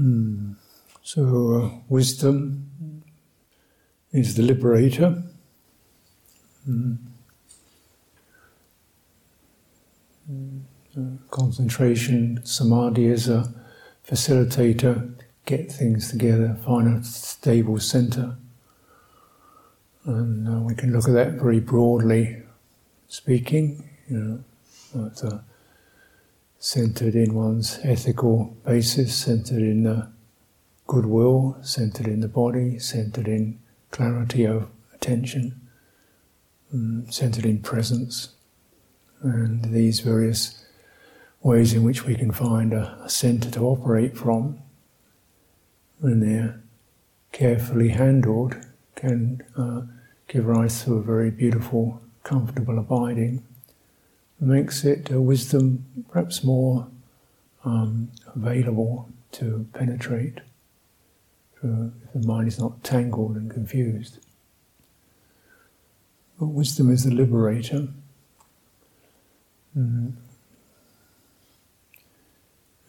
Mm. So, uh, wisdom is the liberator. Mm. Uh, concentration, samadhi is a facilitator, get things together, find a stable center. And uh, we can look at that very broadly speaking, you know, at, uh, centered in one's ethical basis, centered in the goodwill, centered in the body, centered in clarity of attention, um, centered in presence, and these various ways in which we can find a, a center to operate from when they're carefully handled can uh, give rise to a very beautiful, comfortable abiding makes it a wisdom perhaps more um, available to penetrate if the mind is not tangled and confused. But wisdom is the liberator. Mm.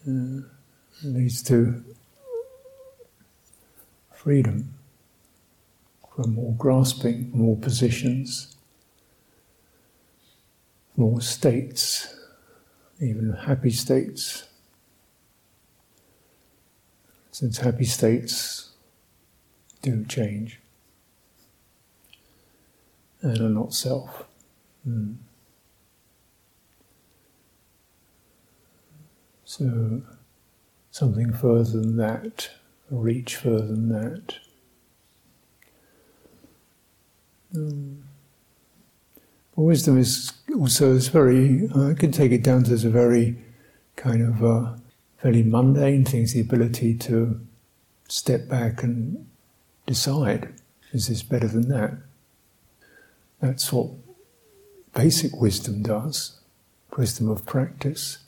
Uh, leads to freedom from more grasping, more positions more states, even happy states. Since happy states do change and are not self. Mm. So, something further than that, a reach further than that. Um, wisdom is also is very. Uh, I can take it down to a very kind of uh, fairly mundane things. The ability to step back and decide: is this better than that? That's what basic wisdom does. Wisdom of practice.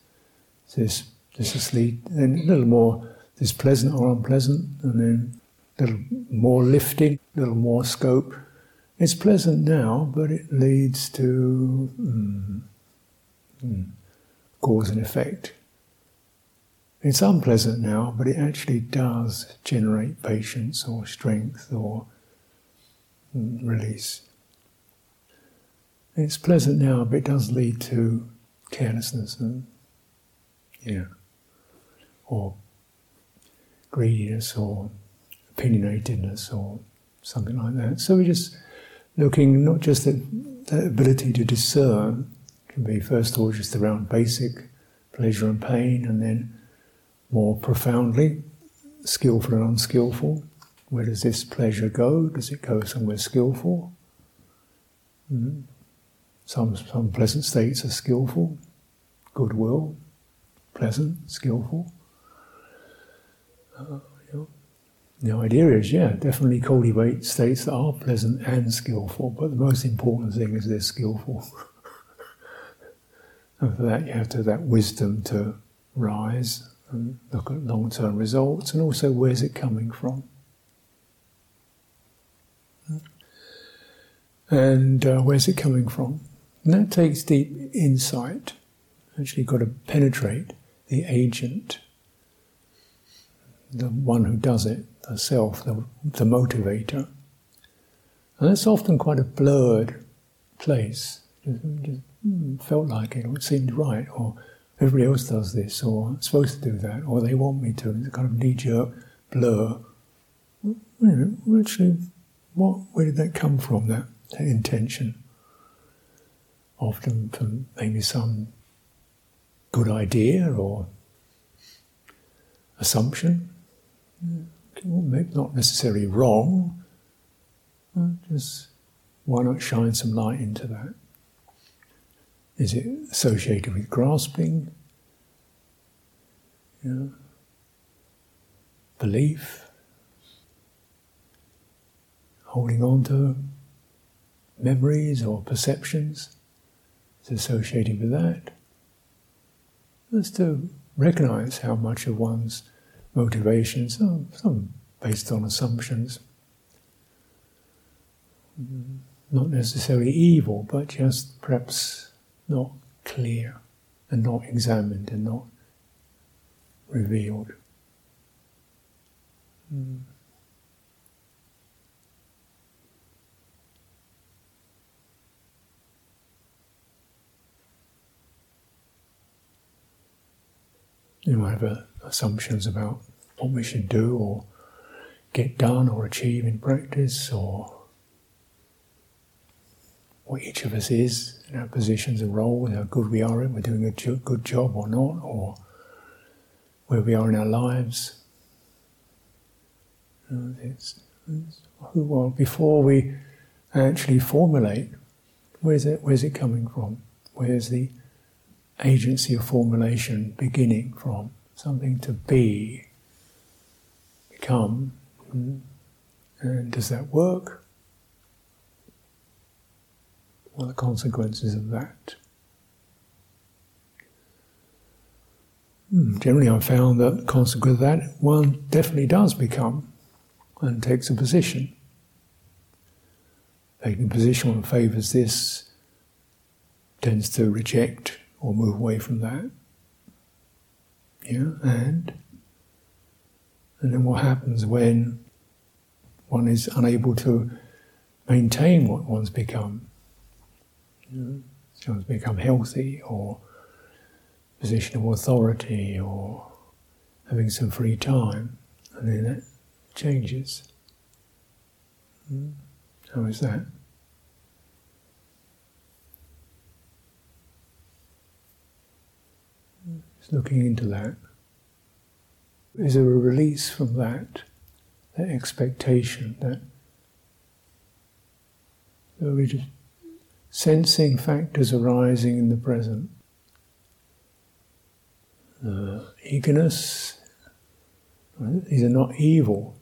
This this is lead, then a little more. This pleasant or unpleasant, and then a little more lifting, a little more scope it's pleasant now, but it leads to mm, mm, cause and effect. It's unpleasant now, but it actually does generate patience or strength or mm, release. It's pleasant now, but it does lead to carelessness and yeah, or greediness or opinionatedness or something like that. So we just looking not just at the ability to discern, can be first of all just around basic pleasure and pain, and then more profoundly, skillful and unskillful. Where does this pleasure go? Does it go somewhere skillful? Mm-hmm. Some, some pleasant states are skillful, goodwill, pleasant, skillful. Uh, the idea is, yeah, definitely cultivate states that are pleasant and skillful, but the most important thing is they're skillful. and for that, you have to have that wisdom to rise and look at long term results and also where's it coming from. And uh, where's it coming from? And that takes deep insight. Actually, got to penetrate the agent, the one who does it the self, the, the motivator. And that's often quite a blurred place. Just, just hmm, felt like it, or it seemed right, or everybody else does this, or I'm supposed to do that, or they want me to. It's a kind of knee jerk blur. You know, actually, what, where did that come from, that, that intention? Often from maybe some good idea or assumption. Yeah maybe not necessarily wrong, just why not shine some light into that? Is it associated with grasping? Yeah. Belief? Holding on to memories or perceptions? Is associated with that? Just to recognize how much of one's motivations, some, some based on assumptions. Not necessarily evil, but just perhaps not clear and not examined and not revealed. You have uh, assumptions about what we should do or get done or achieve in practice or what each of us is in our positions and roles, how good we are in, we're doing a good job or not, or where we are in our lives. It's, it's, well, before we actually formulate, where's it, where's it coming from? Where's the agency of formulation beginning from? Something to be, become. And does that work? What are the consequences of that? Hmm, generally, I've found that consequence of that one definitely does become and takes a position. Taking a position one favours this tends to reject or move away from that. Yeah, and and then what happens when one is unable to maintain what one's become? Know, someone's become healthy or position of authority or having some free time, and then that changes. Hmm? How is that? Just looking into that. Is there a release from that, that expectation, that, that we just sensing factors arising in the present? Uh, eagerness, these are not evil.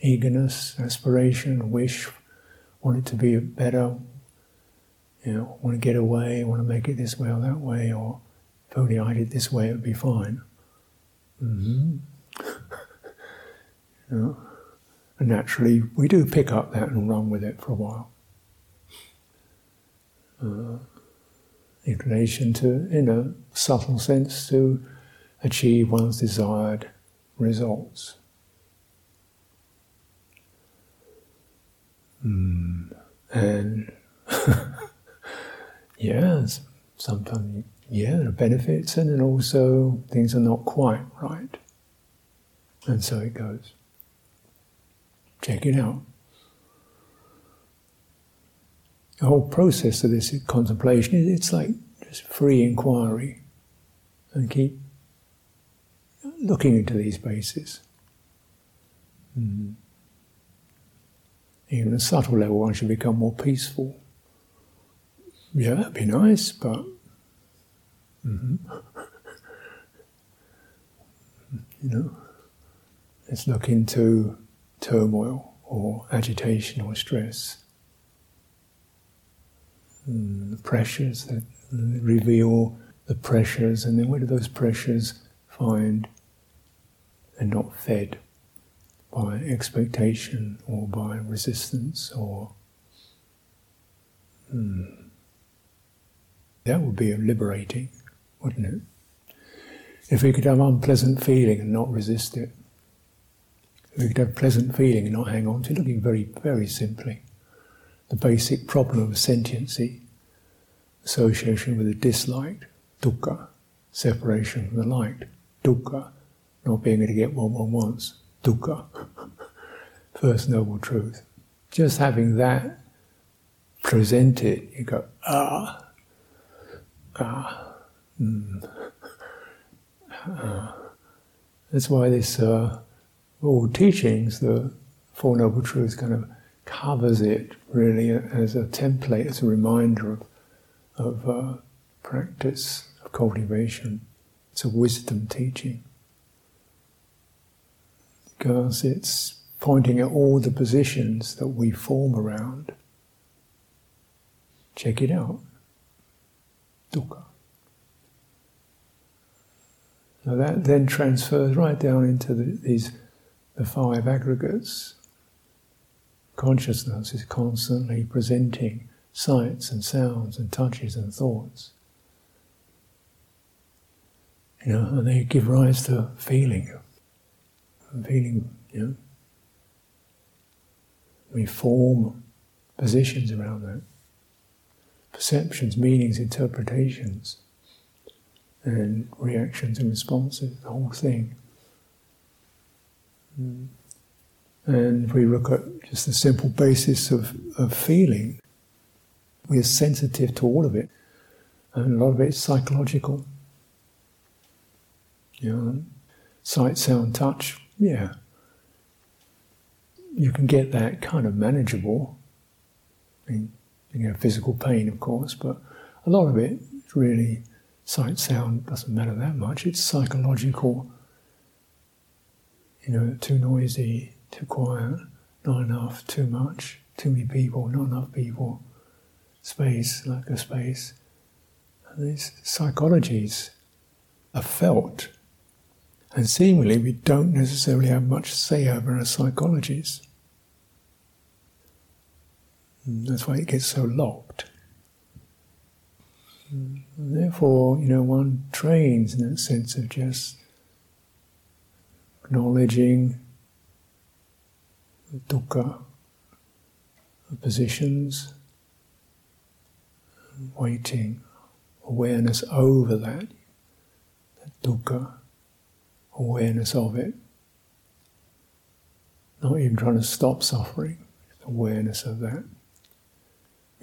Eagerness, aspiration, wish, want it to be better, you know, want to get away, want to make it this way or that way, or only I did this way, it would be fine. Mm-hmm. you know? And naturally, we do pick up that and run with it for a while. Uh, inclination to, in a subtle sense, to achieve one's desired results. Mm. And yes, sometimes yeah, there are benefits, and then also things are not quite right. And so it goes. Check it out. The whole process of this contemplation, it's like just free inquiry. And keep looking into these bases. Mm. Even a subtle level, one should become more peaceful. Yeah, that'd be nice, but Mm-hmm. you know, let's look into turmoil or agitation or stress. Mm, the pressures that reveal the pressures, and then where do those pressures find and not fed by expectation or by resistance or. Mm, that would be liberating wouldn't it? If we could have unpleasant feeling and not resist it, if we could have pleasant feeling and not hang on to it, looking very, very simply, the basic problem of sentiency, association with the disliked, dukkha, separation from the liked, dukkha, not being able to get what one wants, dukkha, first noble truth. Just having that presented, you go, ah, ah, Mm. Uh, that's why this uh, all teachings, the Four Noble Truths, kind of covers it really as a template, as a reminder of, of uh, practice, of cultivation. It's a wisdom teaching. Because it's pointing at all the positions that we form around. Check it out. Dukkha. Now that then transfers right down into the, these the five aggregates. Consciousness is constantly presenting sights and sounds and touches and thoughts. You know, and they give rise to feeling. feeling, you know. We form positions around that. Perceptions, meanings, interpretations, and reactions and responses, the whole thing. Mm. And if we look at just the simple basis of, of feeling, we are sensitive to all of it. And a lot of it is psychological. You know, sight, sound, touch, yeah. You can get that kind of manageable. I mean, you know, physical pain, of course, but a lot of it is really sight, sound doesn't matter that much. It's psychological. You know, too noisy, too quiet, not enough, too much, too many people, not enough people, space, lack of space. And these psychologies are felt. And seemingly, we don't necessarily have much say over our psychologies. And that's why it gets so locked. Therefore, you know, one trains in that sense of just acknowledging dukkha positions, waiting, awareness over that, that dukkha, awareness of it. Not even trying to stop suffering, awareness of that.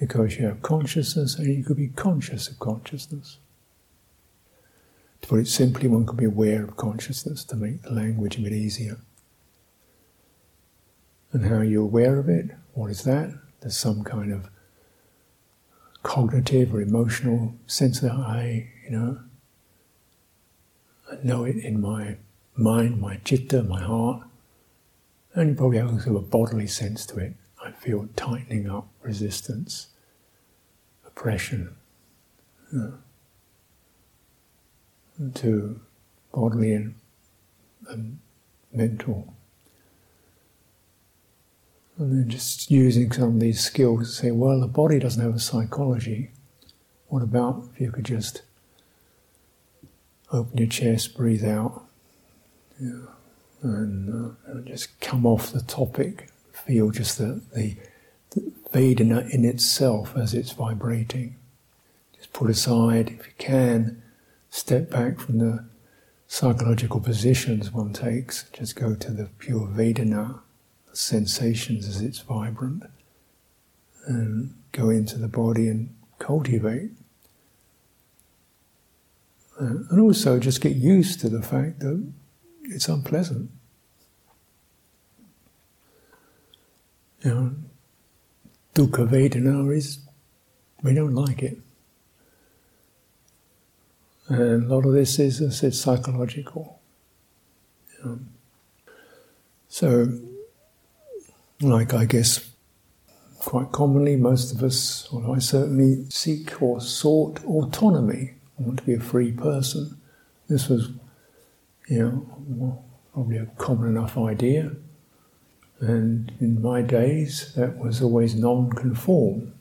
Because you have consciousness and you could be conscious of consciousness. To put it simply, one could be aware of consciousness to make the language a bit easier. And how are you're aware of it, what is that? There's some kind of cognitive or emotional sense that I, you know, I know it in my mind, my chitta, my heart. And you probably also have a bodily sense to it. I feel tightening up, resistance, oppression. You to bodily and, and mental and then just using some of these skills to say, well, the body doesn't have a psychology. What about if you could just open your chest, breathe out, yeah, and, uh, just come off the topic, feel just the, the Vedana in itself as it's vibrating. Just put aside, if you can, step back from the psychological positions one takes, just go to the pure Vedana the sensations as it's vibrant and go into the body and cultivate. Uh, and also just get used to the fact that it's unpleasant. You know, dukkha Vedana is, oh, we don't like it. And a lot of this is, as I said, psychological. Know. So, like I guess quite commonly, most of us, or I certainly, seek or sought autonomy. I want to be a free person. This was, you know, probably a common enough idea. And in my days, that was always non conform.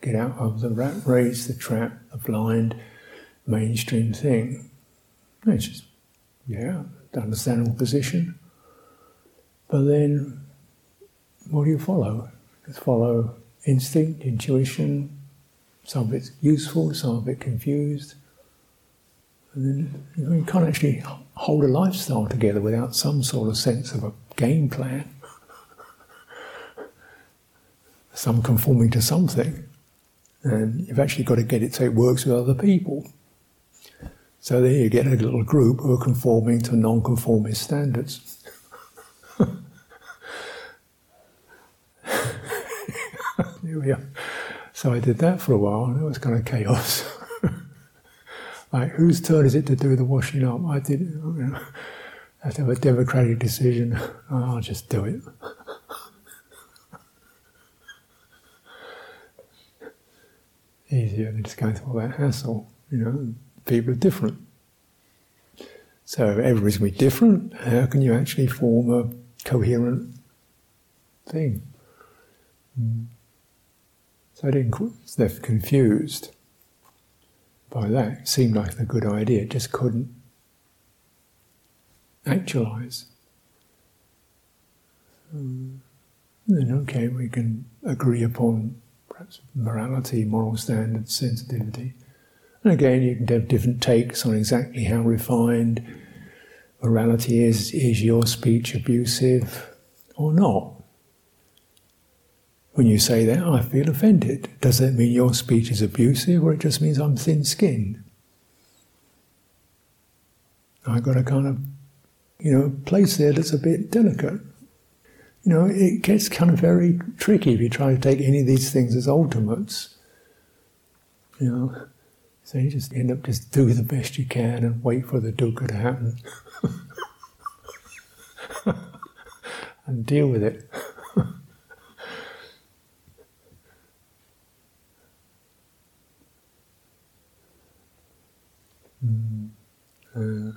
Get out of the rat race, the trap, the blind, mainstream thing. It's just, yeah, understandable position. But then what do you follow? Just follow instinct, intuition, some of it's useful, some of it confused. And then you can't actually hold a lifestyle together without some sort of sense of a game plan. Some conforming to something. And you've actually got to get it so it works with other people. So there you get a little group who are conforming to non-conformist standards. Here we are. So I did that for a while, and it was kind of chaos. like, whose turn is it to do the washing up? I did. You know, I have to have a democratic decision. I'll just do it. Easier than just going through all that hassle. You know, people are different. So everybody's going to be different. How can you actually form a coherent thing? Mm. So I didn't confused by that. It seemed like a good idea, it just couldn't actualize. um, then okay, we can agree upon morality, moral standards, sensitivity. And again, you can have different takes on exactly how refined morality is. Is your speech abusive or not? When you say that, I feel offended. Does that mean your speech is abusive or it just means I'm thin skinned? I've got a kind of, you know, place there that's a bit delicate. You know, it gets kind of very tricky if you try to take any of these things as ultimates. You know, so you just end up just do the best you can and wait for the dukkha to happen and deal with it. mm. uh,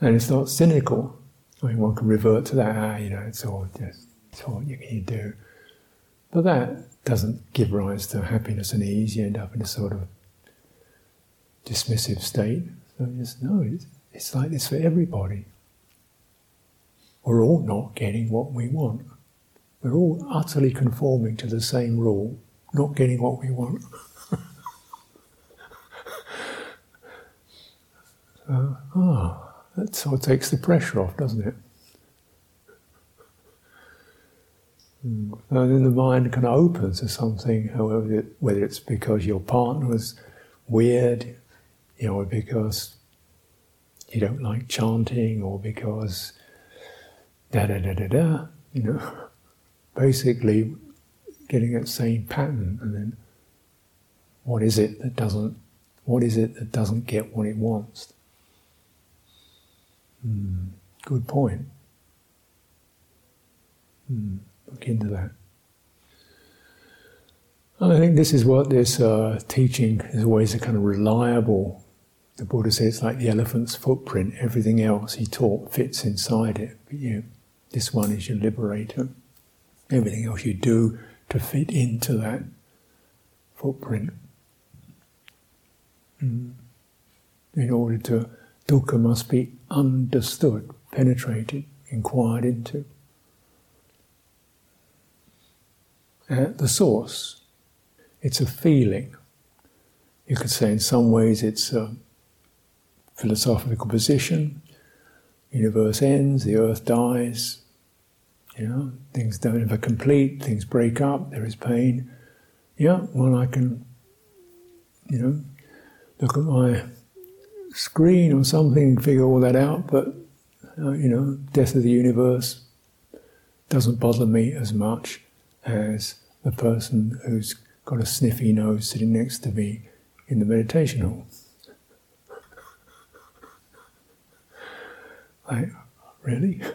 and it's not cynical. I mean, one can revert to that, ah, you know, it's all just, all you can do. But that doesn't give rise to happiness and ease. You end up in a sort of dismissive state. So just know it's, it's like this for everybody. We're all not getting what we want. We're all utterly conforming to the same rule, not getting what we want. so, ah. That sort of takes the pressure off, doesn't it? Mm. And then the mind of opens to something, however, whether it's because your partner was weird, you know, or because you don't like chanting, or because da da da da da, you know. Basically, getting that same pattern, and then what is it that doesn't? What is it that doesn't get what it wants? Mm, good point. Mm, look into that. And I think this is what this uh, teaching is always a kind of reliable. The Buddha says it's like the elephant's footprint. Everything else he taught fits inside it. But you, this one is your liberator. Everything else you do to fit into that footprint. Mm. In order to dukkha must be understood, penetrated, inquired into. At the source, it's a feeling. You could say, in some ways, it's a philosophical position. Universe ends, the earth dies. You know, things don't ever complete, things break up, there is pain. Yeah, well, I can, you know, look at my screen or something and figure all that out, but uh, you know, death of the universe doesn't bother me as much as the person who's got a sniffy nose sitting next to me in the meditation hall. Like, really?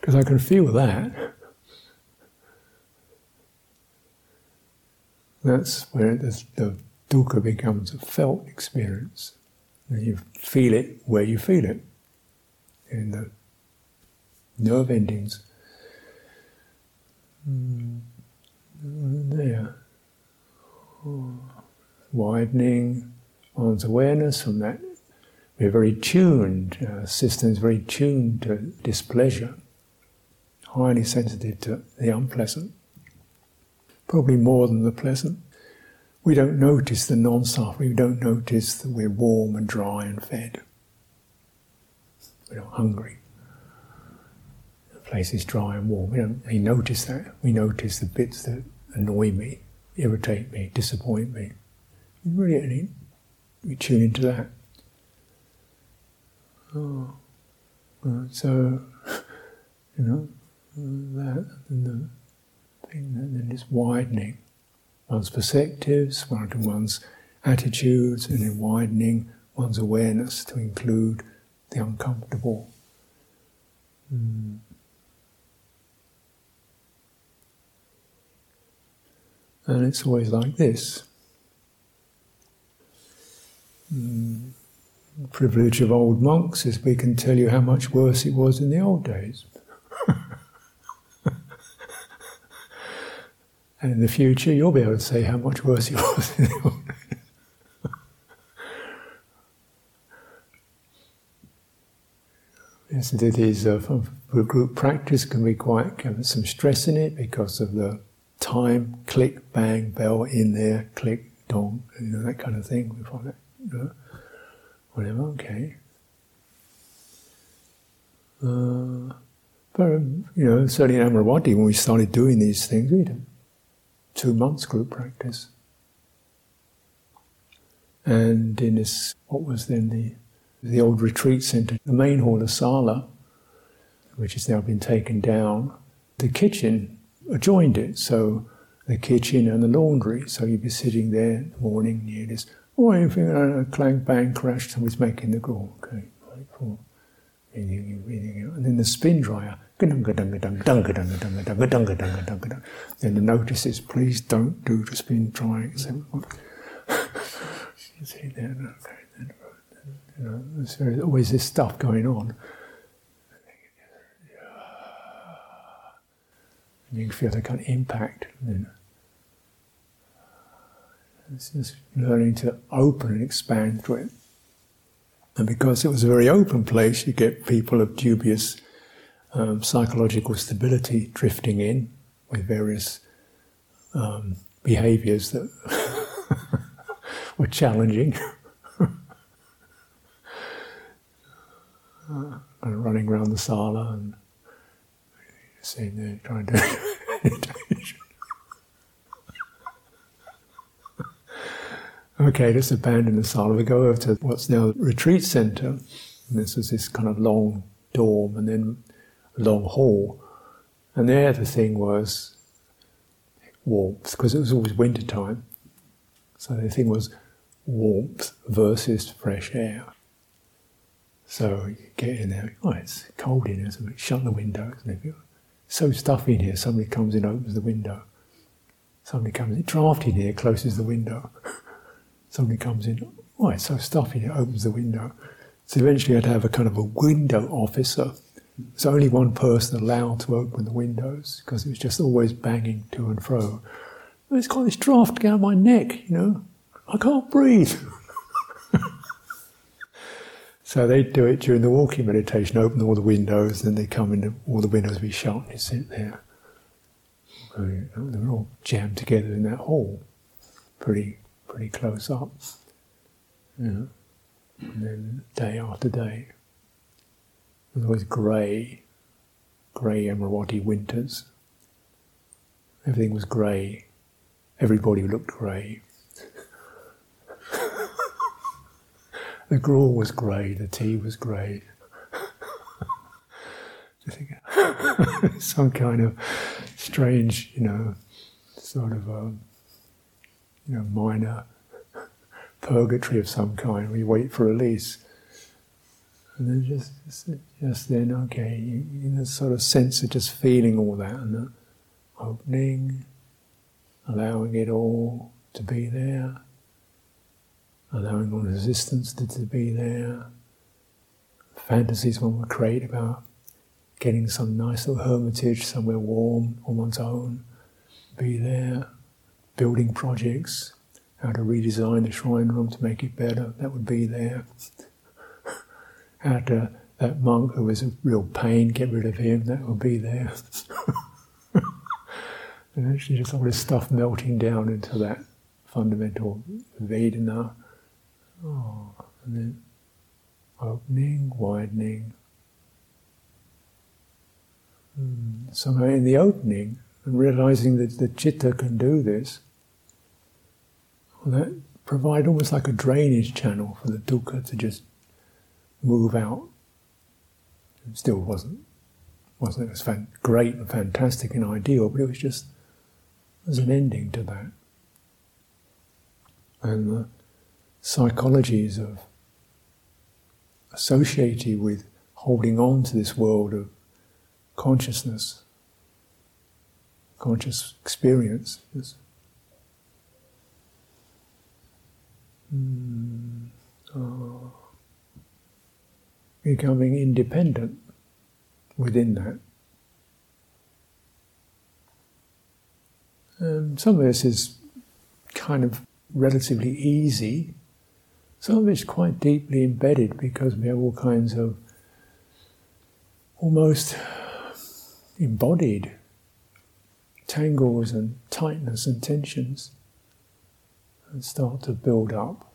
Because I can feel that. That's where the dukkha becomes a felt experience. And you feel it where you feel it, in the nerve endings. Mm. There. Widening one's awareness from that. We're very tuned, our system is very tuned to displeasure, highly sensitive to the unpleasant, probably more than the pleasant we don't notice the non suffering, we don't notice that we're warm and dry and fed. We're not hungry. The place is dry and warm. We notice that. We notice the bits that annoy me, irritate me, disappoint me. Really, we tune into that. Oh. so, you know, that and the thing, and then it's widening one's perspectives, one's attitudes, and then widening one's awareness to include the uncomfortable. Mm. And it's always like this. Mm. The privilege of old monks is we can tell you how much worse it was in the old days. And in the future, you'll be able to say how much worse it was. Yes, it is. Uh, group practice can be quite have some stress in it because of the time, click, bang, bell in there, click, dong, you know, that kind of thing. We find that, you know, whatever, okay. Uh, but, you know, certainly in Amaravati, when we started doing these things, we did two months group practice. And in this, what was then the, the old retreat center, the main hall of Sala, which has now been taken down, the kitchen adjoined it. So the kitchen and the laundry. So you'd be sitting there in the morning, you just, oh, anything, a clang, bang, crash, somebody's making the call. Okay, right, four. Breathing breathing out. And then the spin dryer. Then the notice is, please don't do the spin drying. So, sitting there, okay, you know, there's always this stuff going on. And you can feel the kind of impact. Know. It's just learning to open and expand to it. And because it was a very open place, you get people of dubious um, psychological stability drifting in with various um, behaviors that were challenging. and running around the sala and sitting there trying to meditation. okay, let's abandon the sala. We go over to what's now the retreat center. And this was this kind of long dorm and then a long hall. And there the thing was warmth, because it was always winter time. So the thing was warmth versus fresh air. So you get in there, oh, it's cold in here, so shut the windows. And if you're so stuffy in here, somebody comes in, opens the window. Somebody comes in, drafty in here, closes the window. somebody comes in, oh, it's so stuffy in here, opens the window. So eventually I'd have a kind of a window officer. There's only one person allowed to open the windows because it was just always banging to and fro. It's got this draft down my neck, you know. I can't breathe. so they do it during the walking meditation, open all the windows, and they come in, all the windows be shut, and you sit there. Oh, they're all jammed together in that hall, pretty, pretty close up. Know. And then day after day, was always grey, grey Amaravati winters. Everything was grey. Everybody looked grey. The gruel was grey, the tea was grey. some kind of strange, you know, sort of a, um, you know, minor purgatory of some kind. We wait for release. And then just, just then, okay, you, you know, sort of sense of just feeling all that and opening, allowing it all to be there allowing all resistance to, to be there. Fantasies one would create about getting some nice little hermitage somewhere warm on one's own, be there, building projects, how to redesign the shrine room to make it better, that would be there. how to, that monk who was a real pain, get rid of him, that would be there. and actually just all this stuff melting down into that fundamental Vedana Oh, and then opening, widening. Mm. Somehow in the opening, and realizing that the chitta can do this, well, that provide almost like a drainage channel for the dukkha to just move out. It still wasn't wasn't it was fan- great and fantastic and ideal, but it was just there's an ending to that. And the psychologies of associated with holding on to this world of consciousness, conscious experience. Mm, oh, becoming independent within that. And some of this is kind of relatively easy some of it's quite deeply embedded because we have all kinds of almost embodied tangles and tightness and tensions and start to build up.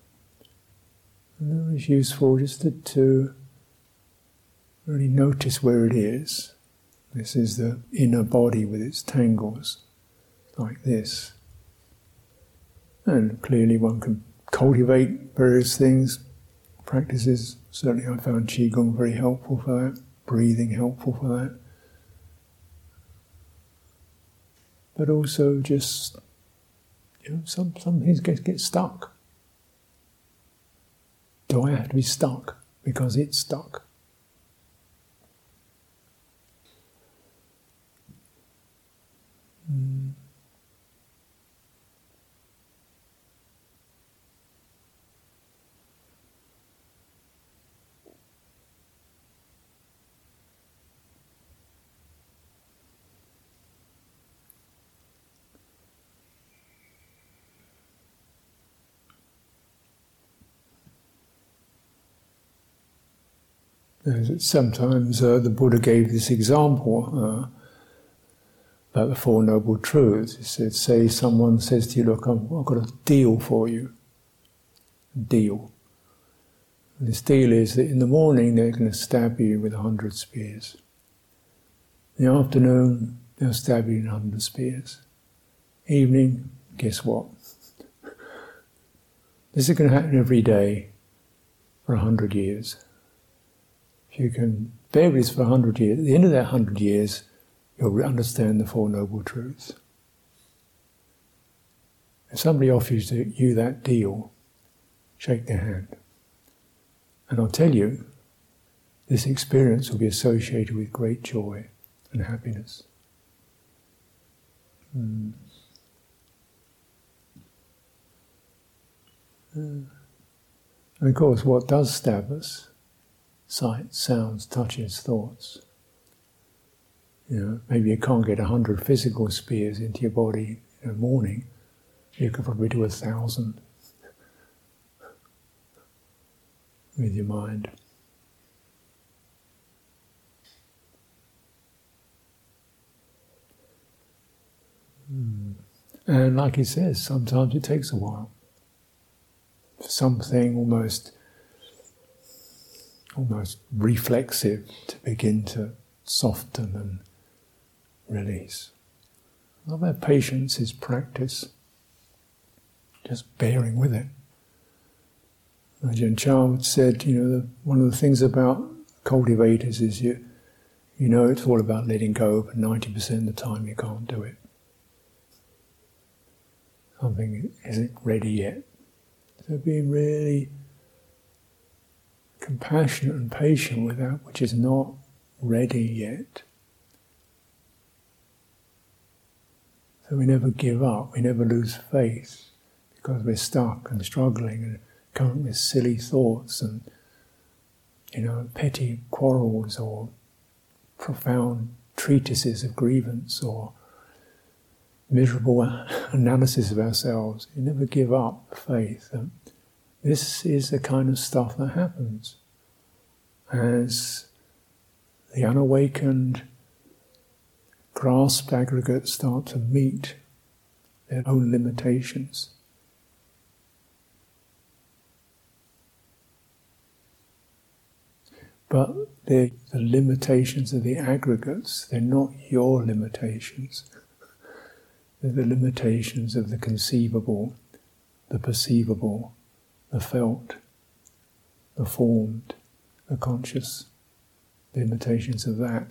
And it's useful just to, to really notice where it is. This is the inner body with its tangles, like this. And clearly, one can cultivate various things, practices. Certainly, I found Qigong very helpful for that, breathing helpful for that. But also, just, you know, some, some things get, get stuck. Do I have to be stuck because it's stuck? Sometimes uh, the Buddha gave this example uh, about the Four Noble Truths. He said, say someone says to you, look, I've, I've got a deal for you. Deal. And this deal is that in the morning they're going to stab you with a hundred spears. In the afternoon, they'll stab you in a hundred spears. Evening, guess what? this is going to happen every day for a hundred years. You can bear this for a hundred years, at the end of that hundred years, you'll understand the Four Noble Truths. If somebody offers you that deal, shake their hand. And I'll tell you, this experience will be associated with great joy and happiness. Mm. And of course, what does stab us? Sight, sounds, touches, thoughts. You know, maybe you can't get a hundred physical spears into your body in a morning. You could probably do a thousand with your mind. Hmm. And like he says, sometimes it takes a while. For something almost almost reflexive to begin to soften and release. Love our patience is practice, just bearing with it. Ajahn Chah said, you know, the, one of the things about cultivators is you, you know it's all about letting go, but 90% of the time you can't do it. Something isn't ready yet. So being really compassionate and patient with that which is not ready yet. So we never give up, we never lose faith because we're stuck and struggling and coming with silly thoughts and you know petty quarrels or profound treatises of grievance or miserable analysis of ourselves. You never give up faith. This is the kind of stuff that happens as the unawakened grasp aggregates start to meet their own limitations. But the limitations of the aggregates, they're not your limitations. They're the limitations of the conceivable, the perceivable, the felt, the formed, the conscious, the limitations of that.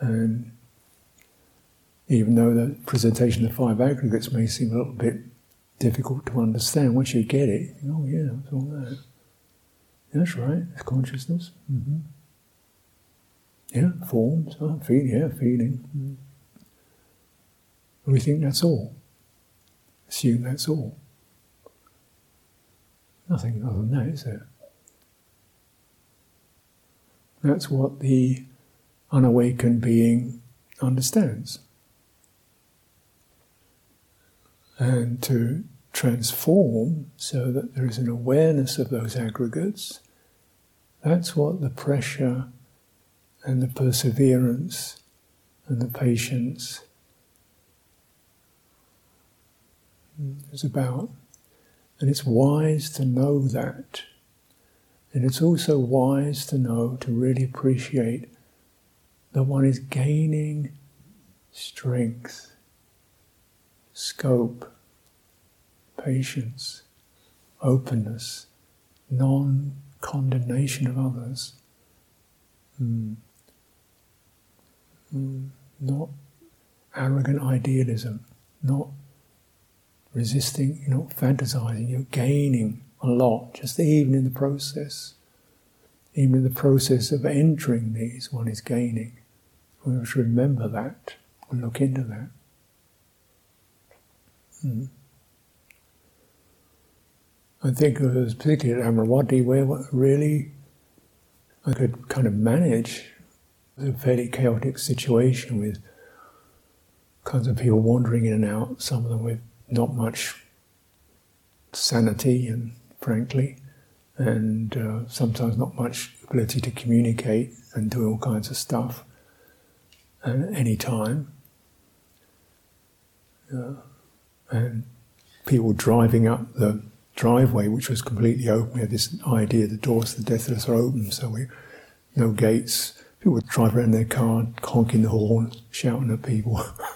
And even though the presentation of five aggregates may seem a little bit difficult to understand, once you get it, you oh yeah, it's all that. That's right, it's consciousness. Mm-hmm. Yeah, forms, oh, feeling, yeah, feeling. Mm. And we think that's all. Assume that's all. Nothing other than that, is there? That's what the unawakened being understands. And to transform so that there is an awareness of those aggregates, That's what the pressure and the perseverance and the patience is about. And it's wise to know that. And it's also wise to know, to really appreciate that one is gaining strength, scope, patience, openness, non condemnation of others. Mm. Mm. Not arrogant idealism, not resisting, you're not fantasizing, you're gaining a lot, just even in the process. Even in the process of entering these, one is gaining. We should remember that and look into that. Hmm. I think it was particularly at Amaravati where really I could kind of manage a fairly chaotic situation with kinds of people wandering in and out, some of them with not much sanity and frankly, and uh, sometimes not much ability to communicate and do all kinds of stuff at any time. Uh, and people driving up the driveway, which was completely open. We had this idea the doors to the deathless are open, so we no gates. People would drive around their car, honking the horn, shouting at people.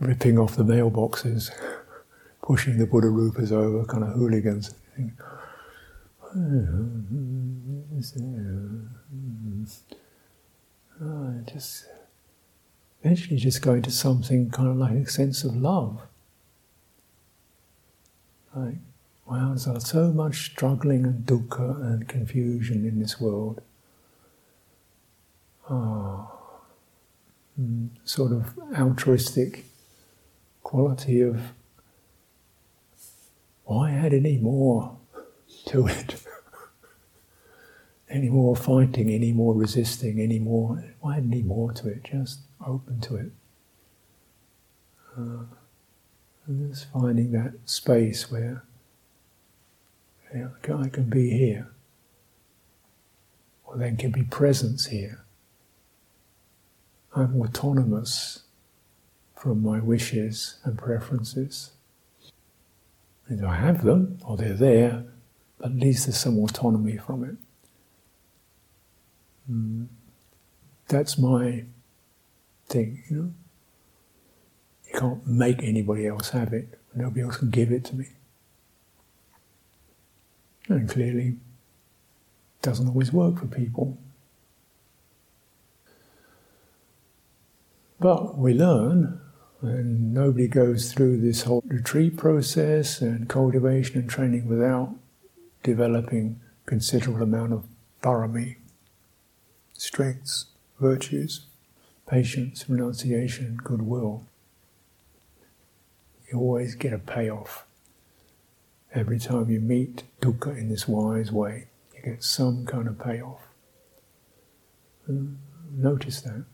ripping off the mailboxes, pushing the Buddha Rupas over, kind of hooligans. Oh, just eventually just going to something kind of like a sense of love. Like, wow, there's so much struggling and dukkha and confusion in this world. Ah, oh, sort of altruistic quality of why add any more to it? any more fighting, any more resisting, any more, why add any more to it? Just open to it. Uh, and just finding that space where yeah, I can be here, or then can be presence here. I'm autonomous from my wishes and preferences. Either I have them or they're there, but at least there's some autonomy from it. Mm. That's my thing, you know. You can't make anybody else have it. Nobody else can give it to me. And clearly, doesn't always work for people. But we learn and nobody goes through this whole retreat process and cultivation and training without developing considerable amount of parami, strengths, virtues, patience, renunciation, goodwill. You always get a payoff. Every time you meet dukkha in this wise way, you get some kind of payoff. Notice that.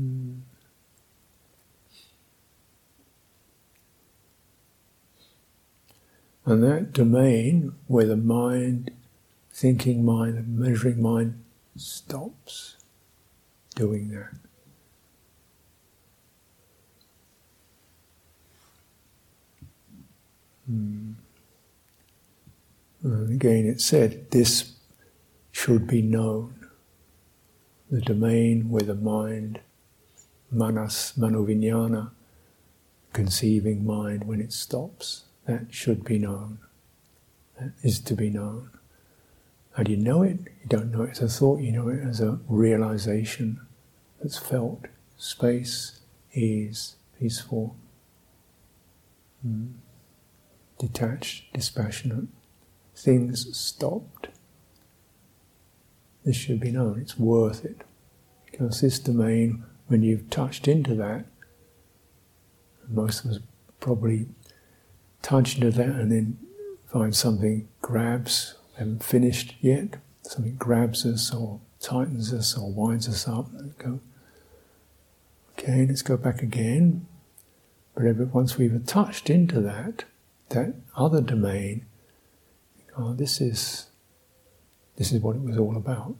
Mm. And that domain where the mind, thinking mind, the measuring mind stops doing that. Mm. And again, it said this should be known. The domain where the mind manas, manovinyana, conceiving mind, when it stops, that should be known. That is to be known. How do you know it? You don't know it as a thought, you know it as a realization that's felt. Space, ease, peaceful, mm. detached, dispassionate. Things stopped. This should be known, it's worth it. Because this domain when you've touched into that, most of us probably touch into that and then find something grabs, haven't finished yet, something grabs us or tightens us or winds us up and go, okay, let's go back again. But once we've touched into that, that other domain, oh, this is this is what it was all about.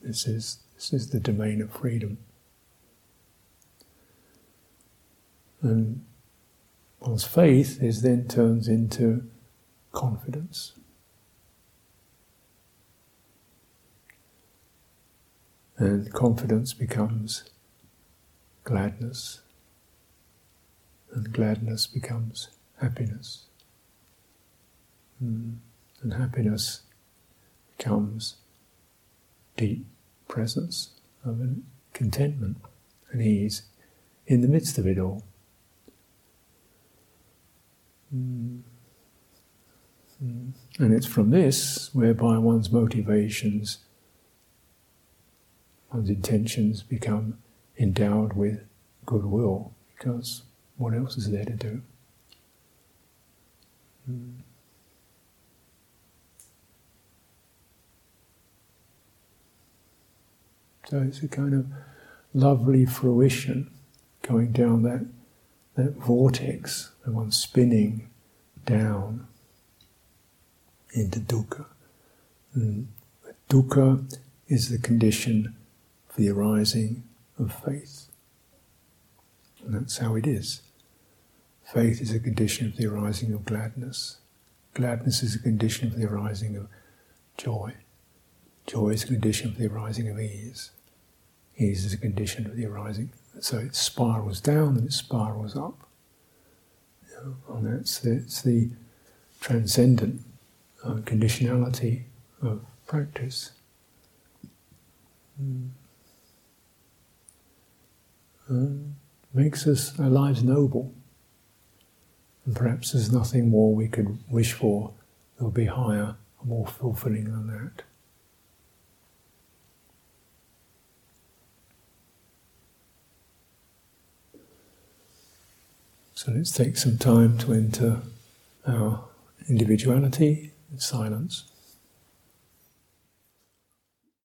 This is this is the domain of freedom. And one's faith is then turns into confidence. And confidence becomes gladness. And gladness becomes happiness. Mm. And happiness becomes deep presence of contentment and ease in the midst of it all. Mm. Mm. And it's from this whereby one's motivations, one's intentions become endowed with goodwill, because what else is there to do? Mm. So it's a kind of lovely fruition going down that, that vortex, the one spinning down into dukkha. And dukkha is the condition for the arising of faith. And that's how it is. Faith is a condition for the arising of gladness. Gladness is a condition for the arising of joy. Joy is a condition for the arising of ease. Is a condition of the arising. So it spirals down and it spirals up. You and that's the, the transcendent uh, conditionality of practice. Mm. makes us our lives noble. And perhaps there's nothing more we could wish for that would be higher or more fulfilling than that. So let's take some time to enter our individuality in silence.